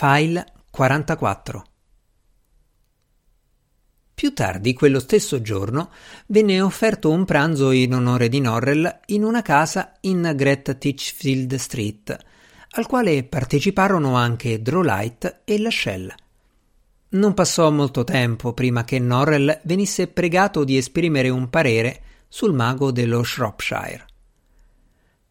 File 44 Più tardi, quello stesso giorno, venne offerto un pranzo in onore di Norrell in una casa in Great Titchfield Street, al quale parteciparono anche Drolight e Lashell. Non passò molto tempo prima che Norrell venisse pregato di esprimere un parere sul mago dello Shropshire.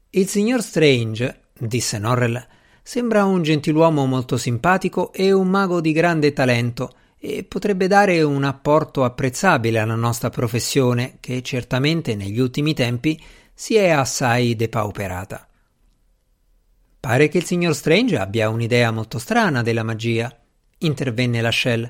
Il signor Strange, disse Norrell, sembra un gentiluomo molto simpatico e un mago di grande talento e potrebbe dare un apporto apprezzabile alla nostra professione che certamente negli ultimi tempi si è assai depauperata. Pare che il signor Strange abbia un'idea molto strana della magia intervenne Lascelles.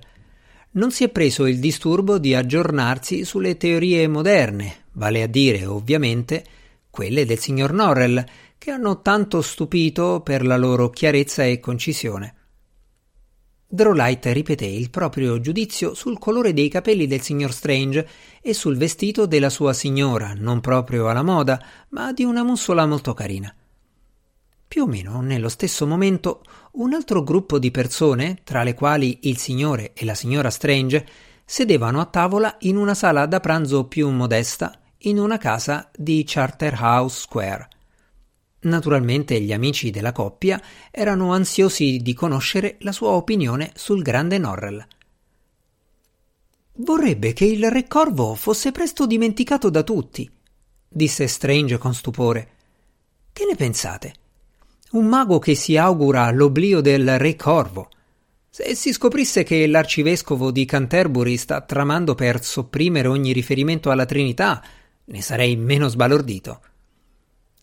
Non si è preso il disturbo di aggiornarsi sulle teorie moderne, vale a dire, ovviamente, quelle del signor Norrell, che hanno tanto stupito per la loro chiarezza e concisione. Drolight ripeté il proprio giudizio sul colore dei capelli del signor Strange e sul vestito della sua signora, non proprio alla moda, ma di una mussola molto carina. Più o meno nello stesso momento un altro gruppo di persone, tra le quali il signore e la signora Strange, sedevano a tavola in una sala da pranzo più modesta in una casa di Charterhouse Square. Naturalmente gli amici della coppia erano ansiosi di conoscere la sua opinione sul grande Norrell. Vorrebbe che il Re Corvo fosse presto dimenticato da tutti, disse Strange con stupore. Che ne pensate? Un mago che si augura l'oblio del re Corvo. Se si scoprisse che l'arcivescovo di Canterbury sta tramando per sopprimere ogni riferimento alla Trinità, ne sarei meno sbalordito.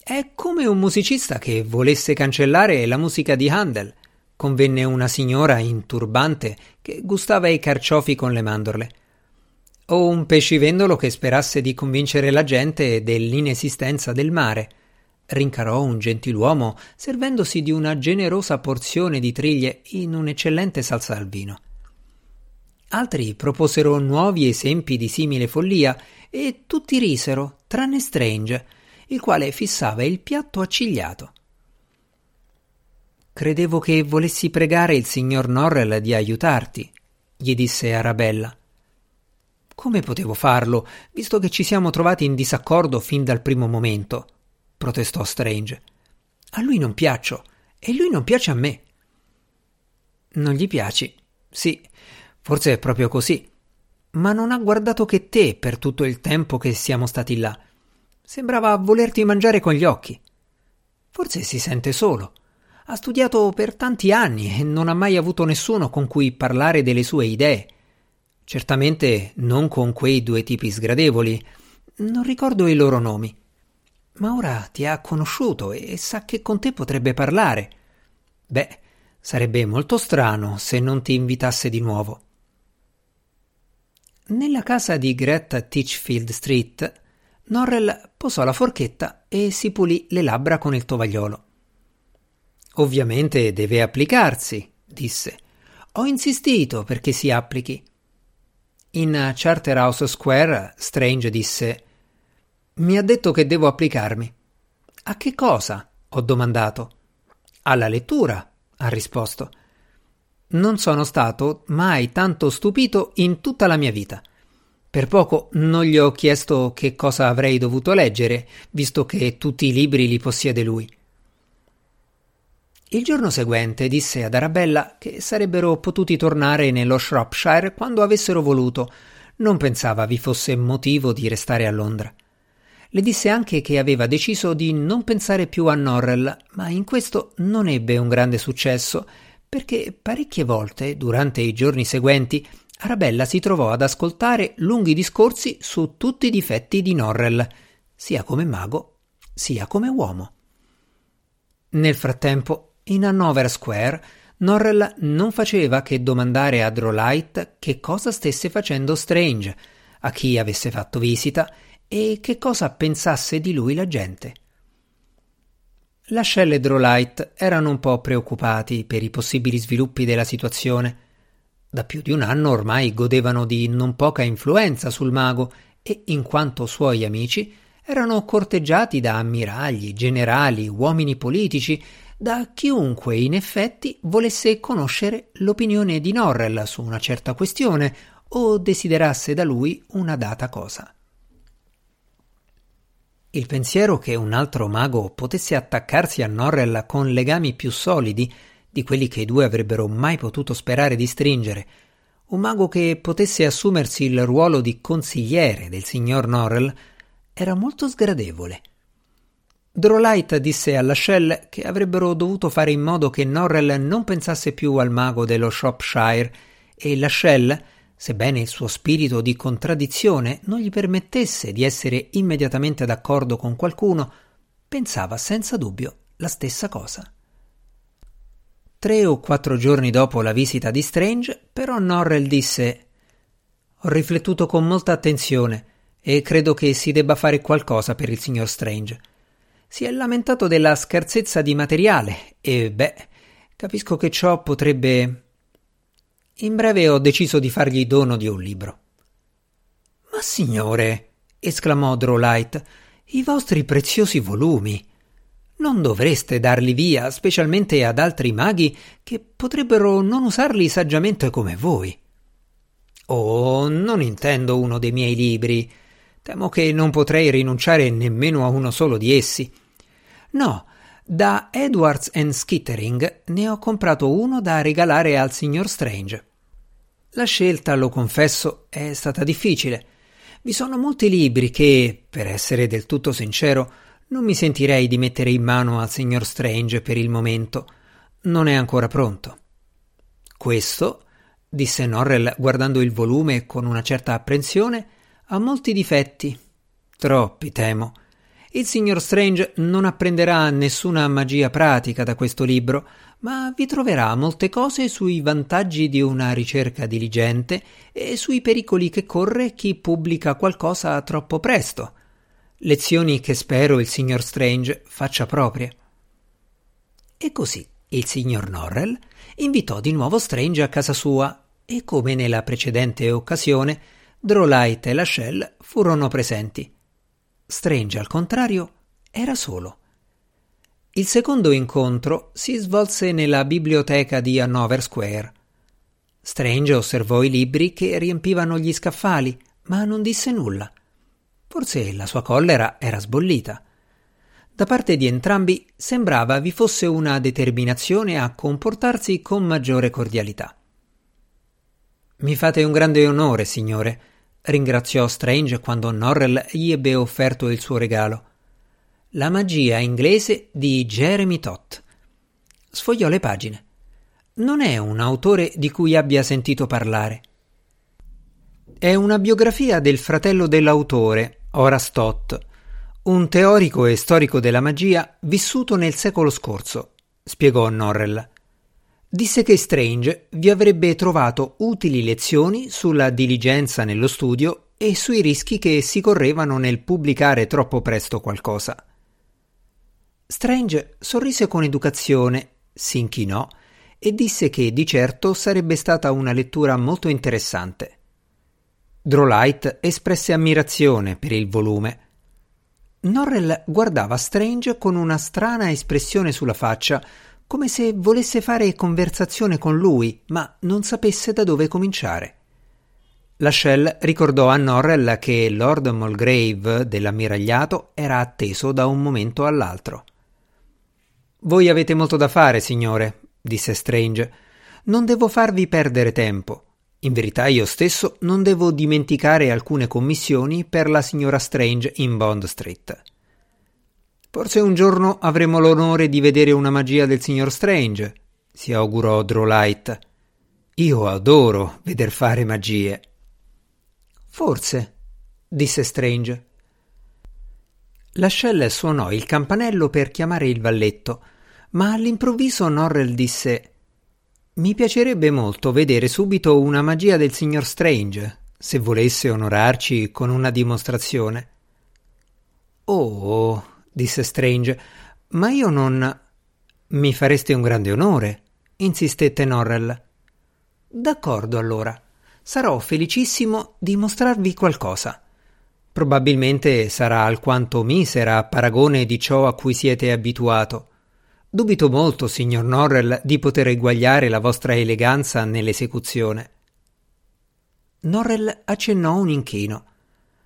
È come un musicista che volesse cancellare la musica di Handel. Convenne una signora in turbante che gustava i carciofi con le mandorle. O un pescivendolo che sperasse di convincere la gente dell'inesistenza del mare rincarò un gentiluomo servendosi di una generosa porzione di triglie in un'eccellente salsa al vino. Altri proposero nuovi esempi di simile follia e tutti risero, tranne Strange, il quale fissava il piatto accigliato. Credevo che volessi pregare il signor Norrell di aiutarti, gli disse Arabella. Come potevo farlo, visto che ci siamo trovati in disaccordo fin dal primo momento? protestò Strange. A lui non piaccio e lui non piace a me. Non gli piaci? Sì, forse è proprio così. Ma non ha guardato che te per tutto il tempo che siamo stati là. Sembrava volerti mangiare con gli occhi. Forse si sente solo. Ha studiato per tanti anni e non ha mai avuto nessuno con cui parlare delle sue idee. Certamente non con quei due tipi sgradevoli. Non ricordo i loro nomi ma ora ti ha conosciuto e sa che con te potrebbe parlare. Beh, sarebbe molto strano se non ti invitasse di nuovo. Nella casa di Greta Titchfield Street, Norrell posò la forchetta e si pulì le labbra con il tovagliolo. Ovviamente deve applicarsi, disse. Ho insistito perché si applichi. In Charterhouse Square, Strange disse mi ha detto che devo applicarmi. A che cosa? ho domandato. Alla lettura, ha risposto. Non sono stato mai tanto stupito in tutta la mia vita. Per poco non gli ho chiesto che cosa avrei dovuto leggere, visto che tutti i libri li possiede lui. Il giorno seguente disse ad Arabella che sarebbero potuti tornare nello Shropshire quando avessero voluto. Non pensava vi fosse motivo di restare a Londra. Le disse anche che aveva deciso di non pensare più a Norrell, ma in questo non ebbe un grande successo, perché parecchie volte, durante i giorni seguenti, Arabella si trovò ad ascoltare lunghi discorsi su tutti i difetti di Norrell, sia come mago, sia come uomo. Nel frattempo, in Hanover Square, Norrell non faceva che domandare a Drolight che cosa stesse facendo Strange, a chi avesse fatto visita e che cosa pensasse di lui la gente. Lascelle e Drolight erano un po' preoccupati per i possibili sviluppi della situazione. Da più di un anno ormai godevano di non poca influenza sul mago e, in quanto suoi amici, erano corteggiati da ammiragli, generali, uomini politici, da chiunque in effetti volesse conoscere l'opinione di Norrell su una certa questione o desiderasse da lui una data cosa. Il pensiero che un altro mago potesse attaccarsi a Norrell con legami più solidi di quelli che i due avrebbero mai potuto sperare di stringere, un mago che potesse assumersi il ruolo di consigliere del signor Norrell, era molto sgradevole. Drolight disse alla Shell che avrebbero dovuto fare in modo che Norrell non pensasse più al mago dello Shropshire e la Shell, sebbene il suo spirito di contraddizione non gli permettesse di essere immediatamente d'accordo con qualcuno, pensava senza dubbio la stessa cosa. Tre o quattro giorni dopo la visita di Strange, però Norrell disse Ho riflettuto con molta attenzione e credo che si debba fare qualcosa per il signor Strange. Si è lamentato della scarsezza di materiale e, beh, capisco che ciò potrebbe... In breve ho deciso di fargli dono di un libro. Ma signore, esclamò Drolight, i vostri preziosi volumi. Non dovreste darli via, specialmente ad altri maghi che potrebbero non usarli saggiamente come voi. Oh, non intendo uno dei miei libri. Temo che non potrei rinunciare nemmeno a uno solo di essi. No, da Edwards and Skittering ne ho comprato uno da regalare al signor Strange. La scelta, lo confesso, è stata difficile. Vi sono molti libri che, per essere del tutto sincero, non mi sentirei di mettere in mano al signor Strange per il momento. Non è ancora pronto. Questo, disse Norrell guardando il volume con una certa apprensione, ha molti difetti. Troppi, temo. Il signor Strange non apprenderà nessuna magia pratica da questo libro, ma vi troverà molte cose sui vantaggi di una ricerca diligente e sui pericoli che corre chi pubblica qualcosa troppo presto. Lezioni che spero il signor Strange faccia proprie. E così il signor Norrell invitò di nuovo Strange a casa sua e come nella precedente occasione Drolight e la Shell furono presenti. Strange, al contrario, era solo. Il secondo incontro si svolse nella biblioteca di Hanover Square. Strange osservò i libri che riempivano gli scaffali, ma non disse nulla. Forse la sua collera era sbollita. Da parte di entrambi sembrava vi fosse una determinazione a comportarsi con maggiore cordialità. Mi fate un grande onore, signore, ringraziò Strange quando Norrell gli ebbe offerto il suo regalo. La magia inglese di Jeremy Todd. Sfogliò le pagine. Non è un autore di cui abbia sentito parlare. È una biografia del fratello dell'autore, Horace Todd, un teorico e storico della magia vissuto nel secolo scorso, spiegò Norrell disse che Strange vi avrebbe trovato utili lezioni sulla diligenza nello studio e sui rischi che si correvano nel pubblicare troppo presto qualcosa. Strange sorrise con educazione, si inchinò e disse che di certo sarebbe stata una lettura molto interessante. Drolight espresse ammirazione per il volume. Norrell guardava Strange con una strana espressione sulla faccia, come se volesse fare conversazione con lui, ma non sapesse da dove cominciare. La ricordò a Norrell che Lord Mulgrave dell'ammiragliato era atteso da un momento all'altro. Voi avete molto da fare, signore, disse Strange. Non devo farvi perdere tempo. In verità io stesso non devo dimenticare alcune commissioni per la signora Strange in Bond Street. Forse un giorno avremo l'onore di vedere una magia del signor Strange, si augurò Drolight. Io adoro veder fare magie. Forse, disse Strange. L'ascelle suonò il campanello per chiamare il valletto, ma all'improvviso Norrell disse Mi piacerebbe molto vedere subito una magia del signor Strange, se volesse onorarci con una dimostrazione. Oh, disse Strange, ma io non. Mi fareste un grande onore, insistette Norrell. D'accordo allora. Sarò felicissimo di mostrarvi qualcosa. Probabilmente sarà alquanto misera a paragone di ciò a cui siete abituato. Dubito molto, signor Norrell, di poter eguagliare la vostra eleganza nell'esecuzione. Norrell accennò un inchino.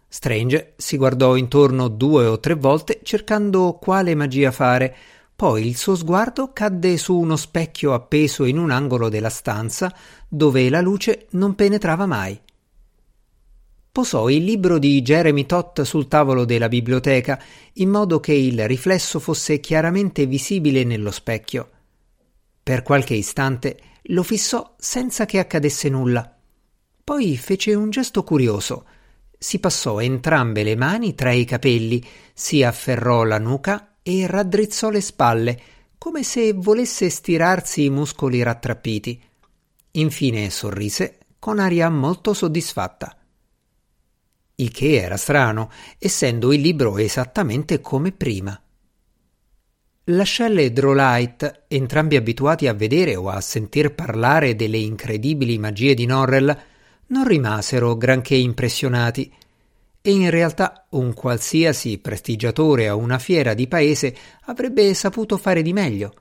Strange si guardò intorno due o tre volte cercando quale magia fare, poi il suo sguardo cadde su uno specchio appeso in un angolo della stanza dove la luce non penetrava mai. Posò il libro di Jeremy Todd sul tavolo della biblioteca in modo che il riflesso fosse chiaramente visibile nello specchio. Per qualche istante lo fissò senza che accadesse nulla. Poi fece un gesto curioso si passò entrambe le mani tra i capelli, si afferrò la nuca e raddrizzò le spalle, come se volesse stirarsi i muscoli rattrappiti. Infine sorrise con aria molto soddisfatta. Il che era strano, essendo il libro esattamente come prima. Lascelle e Drolight, entrambi abituati a vedere o a sentir parlare delle incredibili magie di Norrell, non rimasero granché impressionati e in realtà un qualsiasi prestigiatore a una fiera di paese avrebbe saputo fare di meglio.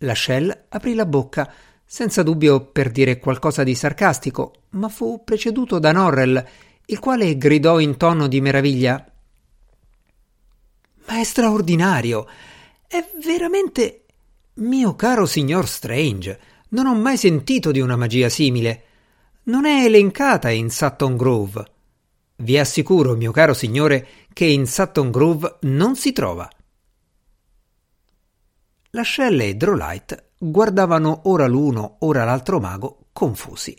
La Shell aprì la bocca, senza dubbio per dire qualcosa di sarcastico, ma fu preceduto da Norrell, il quale gridò in tono di meraviglia Ma è straordinario! È veramente. Mio caro signor Strange, non ho mai sentito di una magia simile non è elencata in Sutton Grove. Vi assicuro, mio caro signore, che in Sutton Grove non si trova. Lascelle e Drolight guardavano ora l'uno, ora l'altro mago, confusi.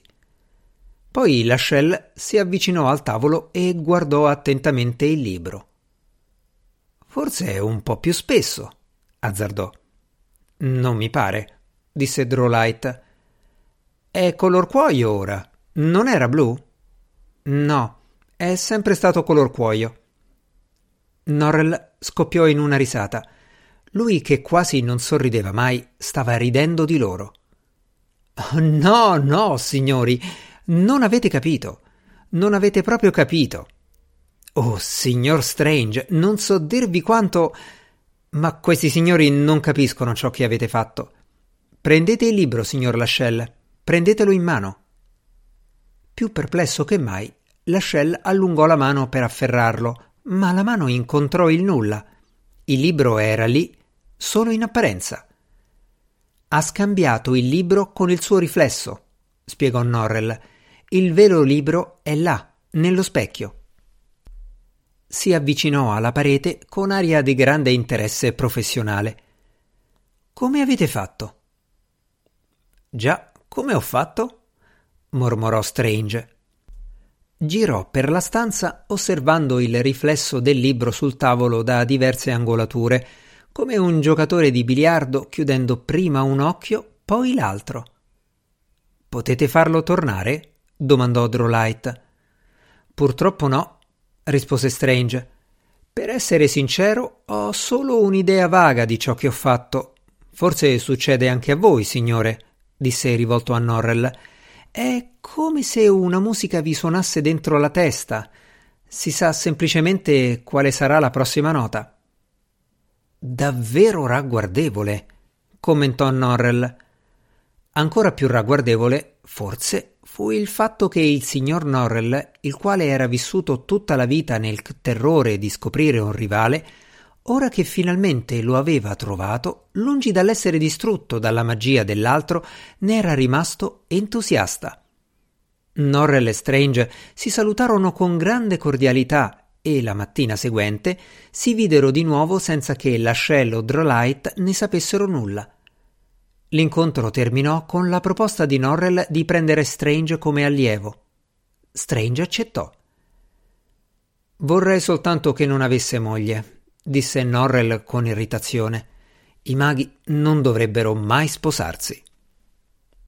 Poi Lascelle si avvicinò al tavolo e guardò attentamente il libro. Forse un po' più spesso, azzardò. Non mi pare, disse Drolight. È color cuoio ora. Non era blu? No, è sempre stato color cuoio. Norrell scoppiò in una risata. Lui, che quasi non sorrideva mai, stava ridendo di loro. No, no, signori, non avete capito. Non avete proprio capito. Oh, signor Strange, non so dirvi quanto. Ma questi signori non capiscono ciò che avete fatto. Prendete il libro, signor Lascelle. Prendetelo in mano. Più perplesso che mai, Lascelle allungò la mano per afferrarlo, ma la mano incontrò il nulla. Il libro era lì, solo in apparenza. Ha scambiato il libro con il suo riflesso, spiegò Norrell. Il vero libro è là, nello specchio. Si avvicinò alla parete con aria di grande interesse professionale. Come avete fatto? Già, come ho fatto? mormorò Strange. Girò per la stanza osservando il riflesso del libro sul tavolo da diverse angolature, come un giocatore di biliardo chiudendo prima un occhio, poi l'altro. Potete farlo tornare? Domandò Drolight. Purtroppo no, rispose Strange. Per essere sincero, ho solo un'idea vaga di ciò che ho fatto. Forse succede anche a voi, signore, disse rivolto a Norrell. È come se una musica vi suonasse dentro la testa. Si sa semplicemente quale sarà la prossima nota. Davvero ragguardevole, commentò Norrell. Ancora più ragguardevole, forse, fu il fatto che il signor Norrell, il quale era vissuto tutta la vita nel terrore di scoprire un rivale, ora che finalmente lo aveva trovato, lungi dall'essere distrutto dalla magia dell'altro, ne era rimasto entusiasta. Norrell e Strange si salutarono con grande cordialità e la mattina seguente si videro di nuovo senza che Lascelle o Drolight ne sapessero nulla. L'incontro terminò con la proposta di Norrell di prendere Strange come allievo. Strange accettò. Vorrei soltanto che non avesse moglie, disse Norrell con irritazione. I maghi non dovrebbero mai sposarsi.